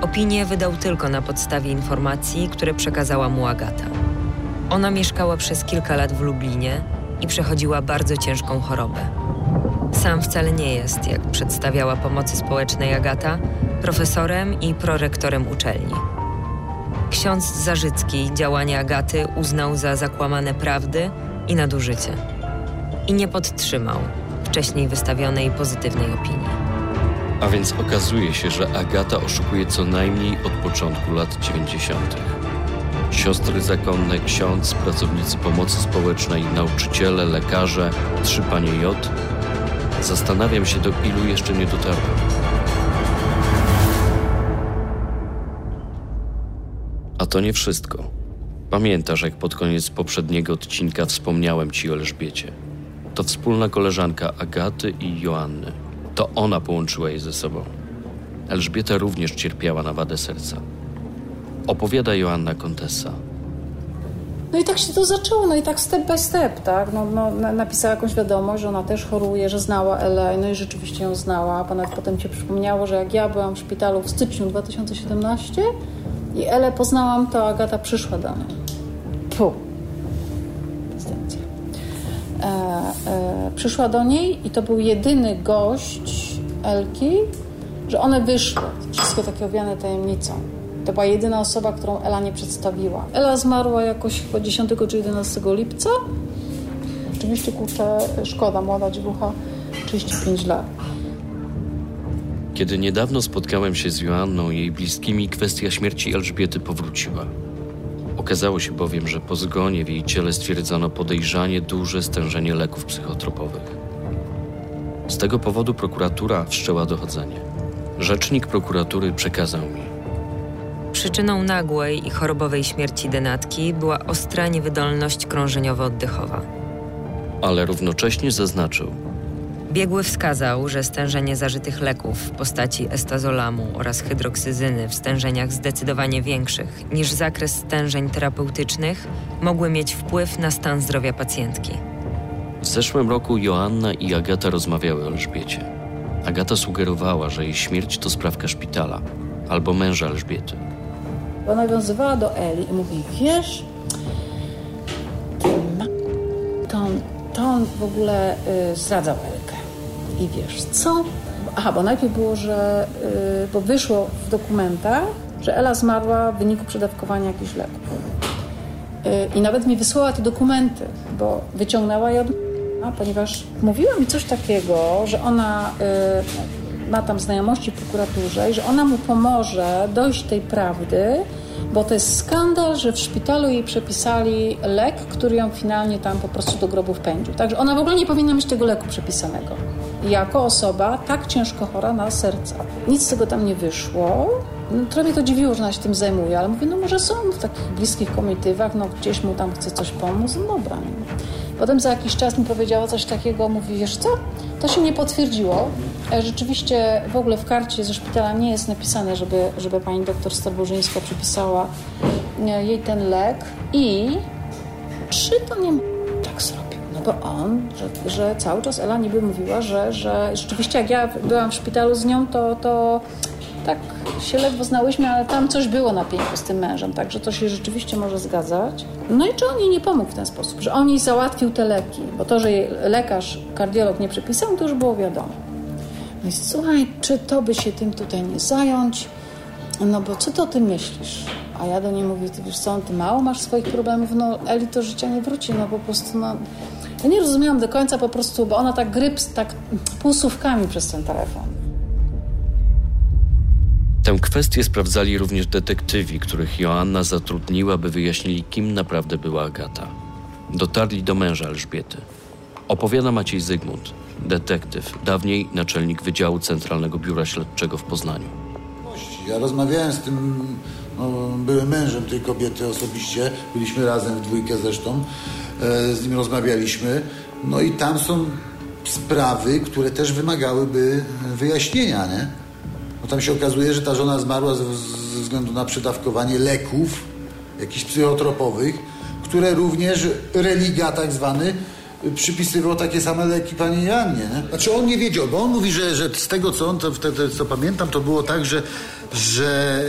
Opinię wydał tylko na podstawie informacji, które przekazała mu Agata. Ona mieszkała przez kilka lat w Lublinie i przechodziła bardzo ciężką chorobę. Sam wcale nie jest, jak przedstawiała pomocy społecznej Agata, profesorem i prorektorem uczelni. Ksiądz Zarzycki działanie Agaty uznał za zakłamane prawdy i nadużycie. I nie podtrzymał, wcześniej wystawionej pozytywnej opinii. A więc okazuje się, że Agata oszukuje co najmniej od początku lat 90. Siostry zakonne, ksiądz, pracownicy pomocy społecznej, nauczyciele, lekarze, trzy panie J. Zastanawiam się, do ilu jeszcze nie dotarłem. To nie wszystko. Pamiętasz, jak pod koniec poprzedniego odcinka wspomniałem ci o Elżbiecie. To wspólna koleżanka Agaty i Joanny. To ona połączyła je ze sobą. Elżbieta również cierpiała na wadę serca. Opowiada Joanna Kontessa. No i tak się to zaczęło, no i tak step by step, tak? No, no, napisała jakąś wiadomość, że ona też choruje, że znała Elę, no i rzeczywiście ją znała. Ponad potem się przypomniało, że jak ja byłam w szpitalu w styczniu 2017 i Elę poznałam, to Agata przyszła do mnie. Puh e, e, przyszła do niej i to był jedyny gość Elki, że one wyszły. Wszystko takie owiane tajemnicą. To była jedyna osoba, którą Ela nie przedstawiła. Ela zmarła jakoś chyba 10 czy 11 lipca. Oczywiście, kurczę, szkoda, młoda dziewucha, 35 lat. Kiedy niedawno spotkałem się z Joanną i jej bliskimi, kwestia śmierci Elżbiety powróciła. Okazało się bowiem, że po zgonie w jej ciele stwierdzono podejrzanie duże stężenie leków psychotropowych. Z tego powodu prokuratura wszczęła dochodzenie. Rzecznik prokuratury przekazał mi. Przyczyną nagłej i chorobowej śmierci denatki była ostra niewydolność krążeniowo-oddechowa. Ale równocześnie zaznaczył, Biegły wskazał, że stężenie zażytych leków w postaci estazolamu oraz hydroksyzyny w stężeniach zdecydowanie większych niż zakres stężeń terapeutycznych mogły mieć wpływ na stan zdrowia pacjentki. W zeszłym roku Joanna i Agata rozmawiały o Elżbiecie. Agata sugerowała, że jej śmierć to sprawka szpitala albo męża Elżbiety. Ona nawiązywała do Eli i mówi, wiesz, ten ma... to on, to on w ogóle y, zdradzał Elkę. I wiesz co? Aha, bo najpierw było, że yy, bo wyszło w dokumentach, że Ela zmarła w wyniku przedawkowania jakichś leków. Yy, I nawet mi wysłała te dokumenty, bo wyciągnęła je od a, ponieważ mówiła mi coś takiego, że ona yy, ma tam znajomości w prokuraturze i że ona mu pomoże dojść tej prawdy, bo to jest skandal, że w szpitalu jej przepisali lek, który ją finalnie tam po prostu do grobu wpędził. Także ona w ogóle nie powinna mieć tego leku przepisanego. Jako osoba tak ciężko chora na serce. Nic z tego tam nie wyszło. No, trochę to dziwiło, że ona się tym zajmuje, ale mówię, no może są w takich bliskich komitywach, no gdzieś mu tam chce coś pomóc, no dobra. Potem za jakiś czas mi powiedziała coś takiego, mówi, wiesz co, to się nie potwierdziło. E, rzeczywiście w ogóle w karcie ze szpitala nie jest napisane, żeby, żeby pani doktor Starburzyńska przypisała e, jej ten lek i czy to nie tak bo on, że, że cały czas Ela niby mówiła, że, że rzeczywiście jak ja byłam w szpitalu z nią, to, to tak się ledwo znałyśmy, ale tam coś było na piękku z tym mężem, także to się rzeczywiście może zgadzać. No i czy on jej nie pomógł w ten sposób, że on jej załatwił te leki, bo to, że jej lekarz, kardiolog nie przepisał, to już było wiadomo. No i słuchaj, czy to by się tym tutaj nie zająć? No bo co ty o tym myślisz? A ja do niej mówię, ty wiesz co, ty mało masz swoich problemów, no Eli to życia nie wróci, no po prostu, no... Ja nie rozumiałam do końca po prostu, bo ona tak gryps, tak półsłówkami przez ten telefon. Tę kwestię sprawdzali również detektywi, których Joanna zatrudniła, by wyjaśnili, kim naprawdę była Agata. Dotarli do męża Elżbiety. Opowiada Maciej Zygmunt, detektyw, dawniej naczelnik Wydziału Centralnego Biura Śledczego w Poznaniu. Ja rozmawiałem z tym no, byłym mężem tej kobiety osobiście, byliśmy razem w dwójkę zresztą, e, z nim rozmawialiśmy. No i tam są sprawy, które też wymagałyby wyjaśnienia, nie? No tam się okazuje, że ta żona zmarła ze, względu na przedawkowanie leków, jakichś psychotropowych, które również religia tak zwany przypisywał takie same leki pani Jannie. Nie? Znaczy on nie wiedział, bo on mówi, że, że z tego co on to wtedy co pamiętam, to było tak, że, że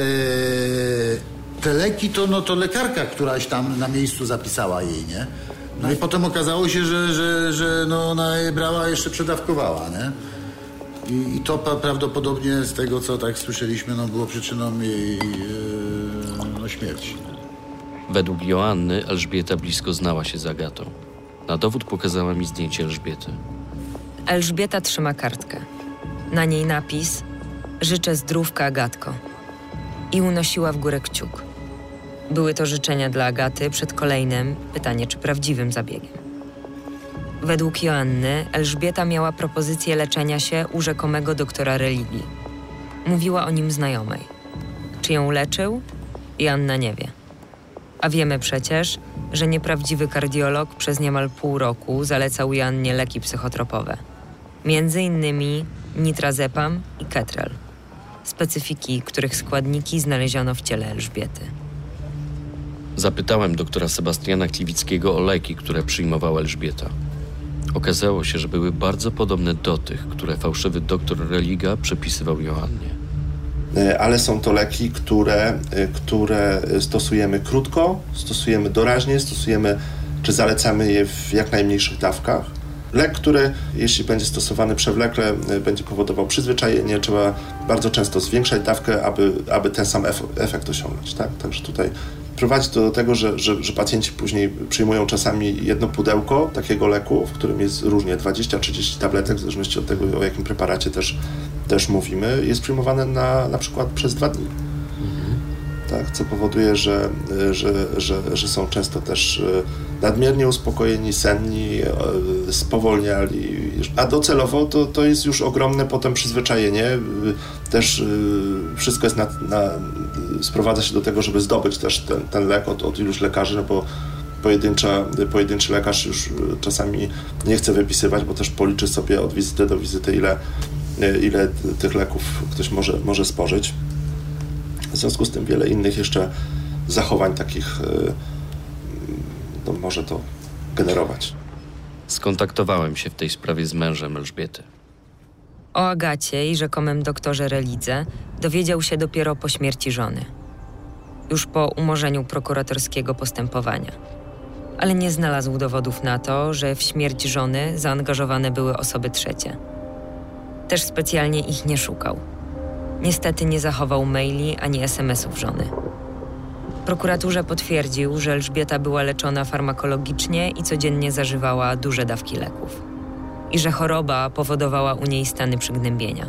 e, te leki to, no, to lekarka któraś tam na miejscu zapisała jej, nie? No i potem okazało się, że, że, że no ona je brała, jeszcze przedawkowała, nie? I, I, to prawdopodobnie z tego, co tak słyszeliśmy, no, było przyczyną jej e, no, śmierci. Według Joanny Elżbieta blisko znała się z Agatą. Na dowód pokazała mi zdjęcie Elżbiety. Elżbieta trzyma kartkę. Na niej napis Życzę zdrówka Agatko. I unosiła w górę kciuk. Były to życzenia dla Agaty przed kolejnym, pytanie czy prawdziwym zabiegiem. Według Joanny Elżbieta miała propozycję leczenia się u rzekomego doktora religii. Mówiła o nim znajomej. Czy ją leczył? Joanna nie wie. A wiemy przecież, że nieprawdziwy kardiolog przez niemal pół roku zalecał Joannie leki psychotropowe. Między innymi nitrazepam i ketrel. Specyfiki, których składniki znaleziono w ciele Elżbiety. Zapytałem doktora Sebastiana Kliwickiego o leki, które przyjmowała Elżbieta. Okazało się, że były bardzo podobne do tych, które fałszywy doktor Religa przepisywał Joannie. E, ale są to leki, które, e, które stosujemy krótko, stosujemy doraźnie, stosujemy czy zalecamy je w jak najmniejszych dawkach. Lek, który jeśli będzie stosowany przewlekle, e, będzie powodował przyzwyczajenie, trzeba bardzo często zwiększać dawkę, aby, aby ten sam efekt osiągnąć. Tak? Także tutaj prowadzi to do tego, że, że, że, pacjenci później przyjmują czasami jedno pudełko takiego leku, w którym jest różnie 20-30 tabletek, w zależności od tego, o jakim preparacie też, też mówimy, jest przyjmowane na, na przykład przez dwa dni. Tak, co powoduje, że, że, że, że są często też e, nadmiernie uspokojeni, senni, e, spowolniali, a docelowo to, to jest już ogromne potem przyzwyczajenie. Też e, wszystko jest na, na sprowadza się do tego, żeby zdobyć też ten, ten lek od, od iluś lekarzy, no bo pojedyncza, pojedynczy lekarz już czasami nie chce wypisywać, bo też policzy sobie od wizyty do wizyty, ile, ile tych leków ktoś może, może spożyć. W związku z tym wiele innych jeszcze zachowań takich no, może to generować. Skontaktowałem się w tej sprawie z mężem Elżbiety. O Agacie i rzekomym doktorze Relidze dowiedział się dopiero po śmierci żony. Już po umorzeniu prokuratorskiego postępowania. Ale nie znalazł dowodów na to, że w śmierć żony zaangażowane były osoby trzecie. Też specjalnie ich nie szukał. Niestety nie zachował maili ani SMS-ów żony. Prokuraturze potwierdził, że Elżbieta była leczona farmakologicznie i codziennie zażywała duże dawki leków. I że choroba powodowała u niej stany przygnębienia.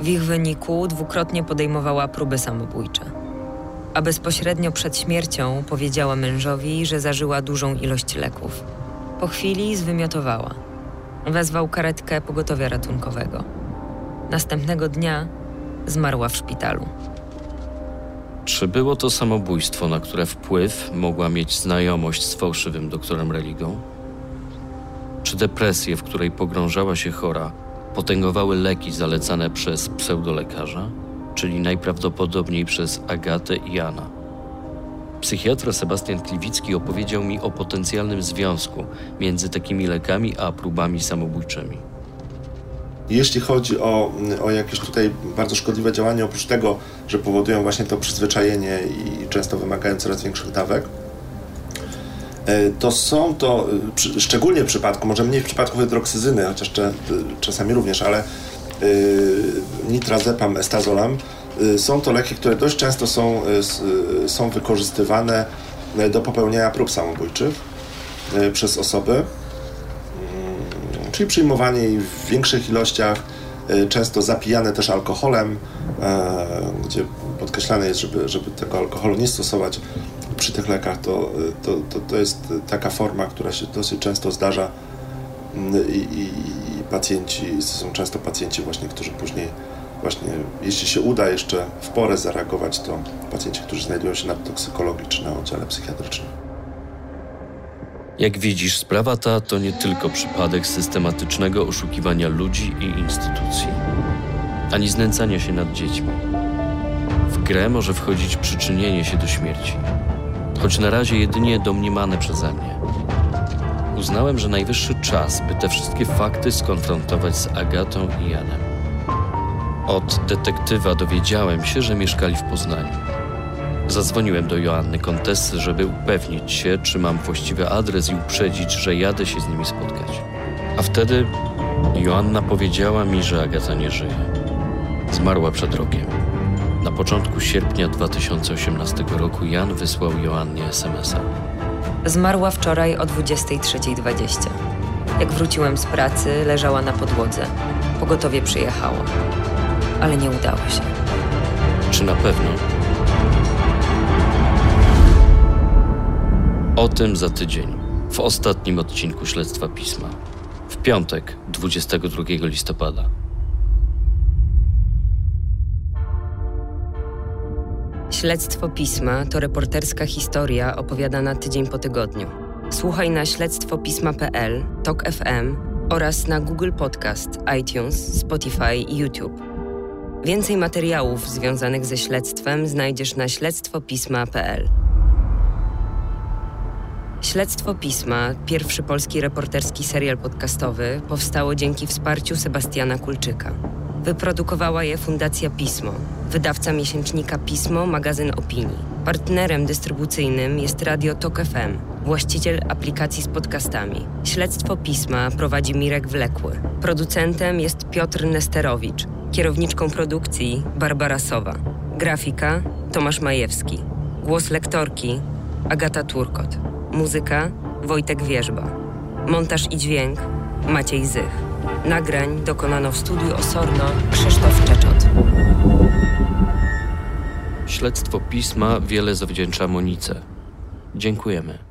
W ich wyniku dwukrotnie podejmowała próby samobójcze. A bezpośrednio przed śmiercią powiedziała mężowi, że zażyła dużą ilość leków. Po chwili zwymiotowała. Wezwał karetkę pogotowia ratunkowego. Następnego dnia zmarła w szpitalu. Czy było to samobójstwo, na które wpływ mogła mieć znajomość z fałszywym doktorem religą? Czy depresję, w której pogrążała się chora, potęgowały leki zalecane przez pseudolekarza, czyli najprawdopodobniej przez Agatę i Jana? Psychiatra Sebastian Kliwicki opowiedział mi o potencjalnym związku między takimi lekami a próbami samobójczymi. Jeśli chodzi o, o jakieś tutaj bardzo szkodliwe działania, oprócz tego, że powodują właśnie to przyzwyczajenie i często wymagają coraz większych dawek, e, to są to, e, szczególnie w przypadku, może mniej w przypadku hydroksyzyny, chociaż czasami również, ale nitrazepam, estazolam, są to leki, które dość często są, są wykorzystywane do popełniania prób samobójczych przez osoby czyli przyjmowanie jej w większych ilościach, e, często zapijane też alkoholem, e, gdzie podkreślane jest, żeby, żeby tego alkoholu nie stosować przy tych lekach, to, to, to, to jest taka forma, która się dosyć często zdarza mm, i, i, i pacjenci, są często pacjenci właśnie, którzy później właśnie, jeśli się uda jeszcze w porę zareagować, to pacjenci, którzy znajdują się na toksykologii czy na oddziale psychiatrycznym. Jak widzisz, sprawa ta to nie tylko przypadek systematycznego oszukiwania ludzi i instytucji, ani znęcania się nad dziećmi. W grę może wchodzić przyczynienie się do śmierci, choć na razie jedynie domniemane przeze mnie. Uznałem, że najwyższy czas, by te wszystkie fakty skonfrontować z Agatą i Janem. Od detektywa dowiedziałem się, że mieszkali w Poznaniu. Zadzwoniłem do Joanny Kontesy, żeby upewnić się, czy mam właściwy adres i uprzedzić, że jadę się z nimi spotkać. A wtedy Joanna powiedziała mi, że Agata nie żyje. Zmarła przed rokiem. Na początku sierpnia 2018 roku Jan wysłał Joannie SMS-a. Zmarła wczoraj o 23.20. Jak wróciłem z pracy, leżała na podłodze. Pogotowie przyjechało, ale nie udało się. Czy na pewno? O tym za tydzień, w ostatnim odcinku Śledztwa Pisma. W piątek, 22 listopada. Śledztwo Pisma to reporterska historia opowiadana tydzień po tygodniu. Słuchaj na śledztwopisma.pl, TOK FM oraz na Google Podcast, iTunes, Spotify i YouTube. Więcej materiałów związanych ze śledztwem znajdziesz na śledztwopisma.pl. Śledztwo Pisma, pierwszy polski reporterski serial podcastowy, powstało dzięki wsparciu Sebastiana Kulczyka. Wyprodukowała je Fundacja Pismo, wydawca miesięcznika Pismo, magazyn opinii. Partnerem dystrybucyjnym jest Radio Tok FM, właściciel aplikacji z podcastami. Śledztwo Pisma prowadzi Mirek Wlekły. Producentem jest Piotr Nesterowicz. Kierowniczką produkcji Barbara Sowa. Grafika Tomasz Majewski. Głos lektorki Agata Turkot. Muzyka Wojtek Wierzba. Montaż i dźwięk Maciej Zych. Nagrań dokonano w studiu Osorno Krzysztof Czeczot. Śledztwo pisma wiele zawdzięcza Monice. Dziękujemy.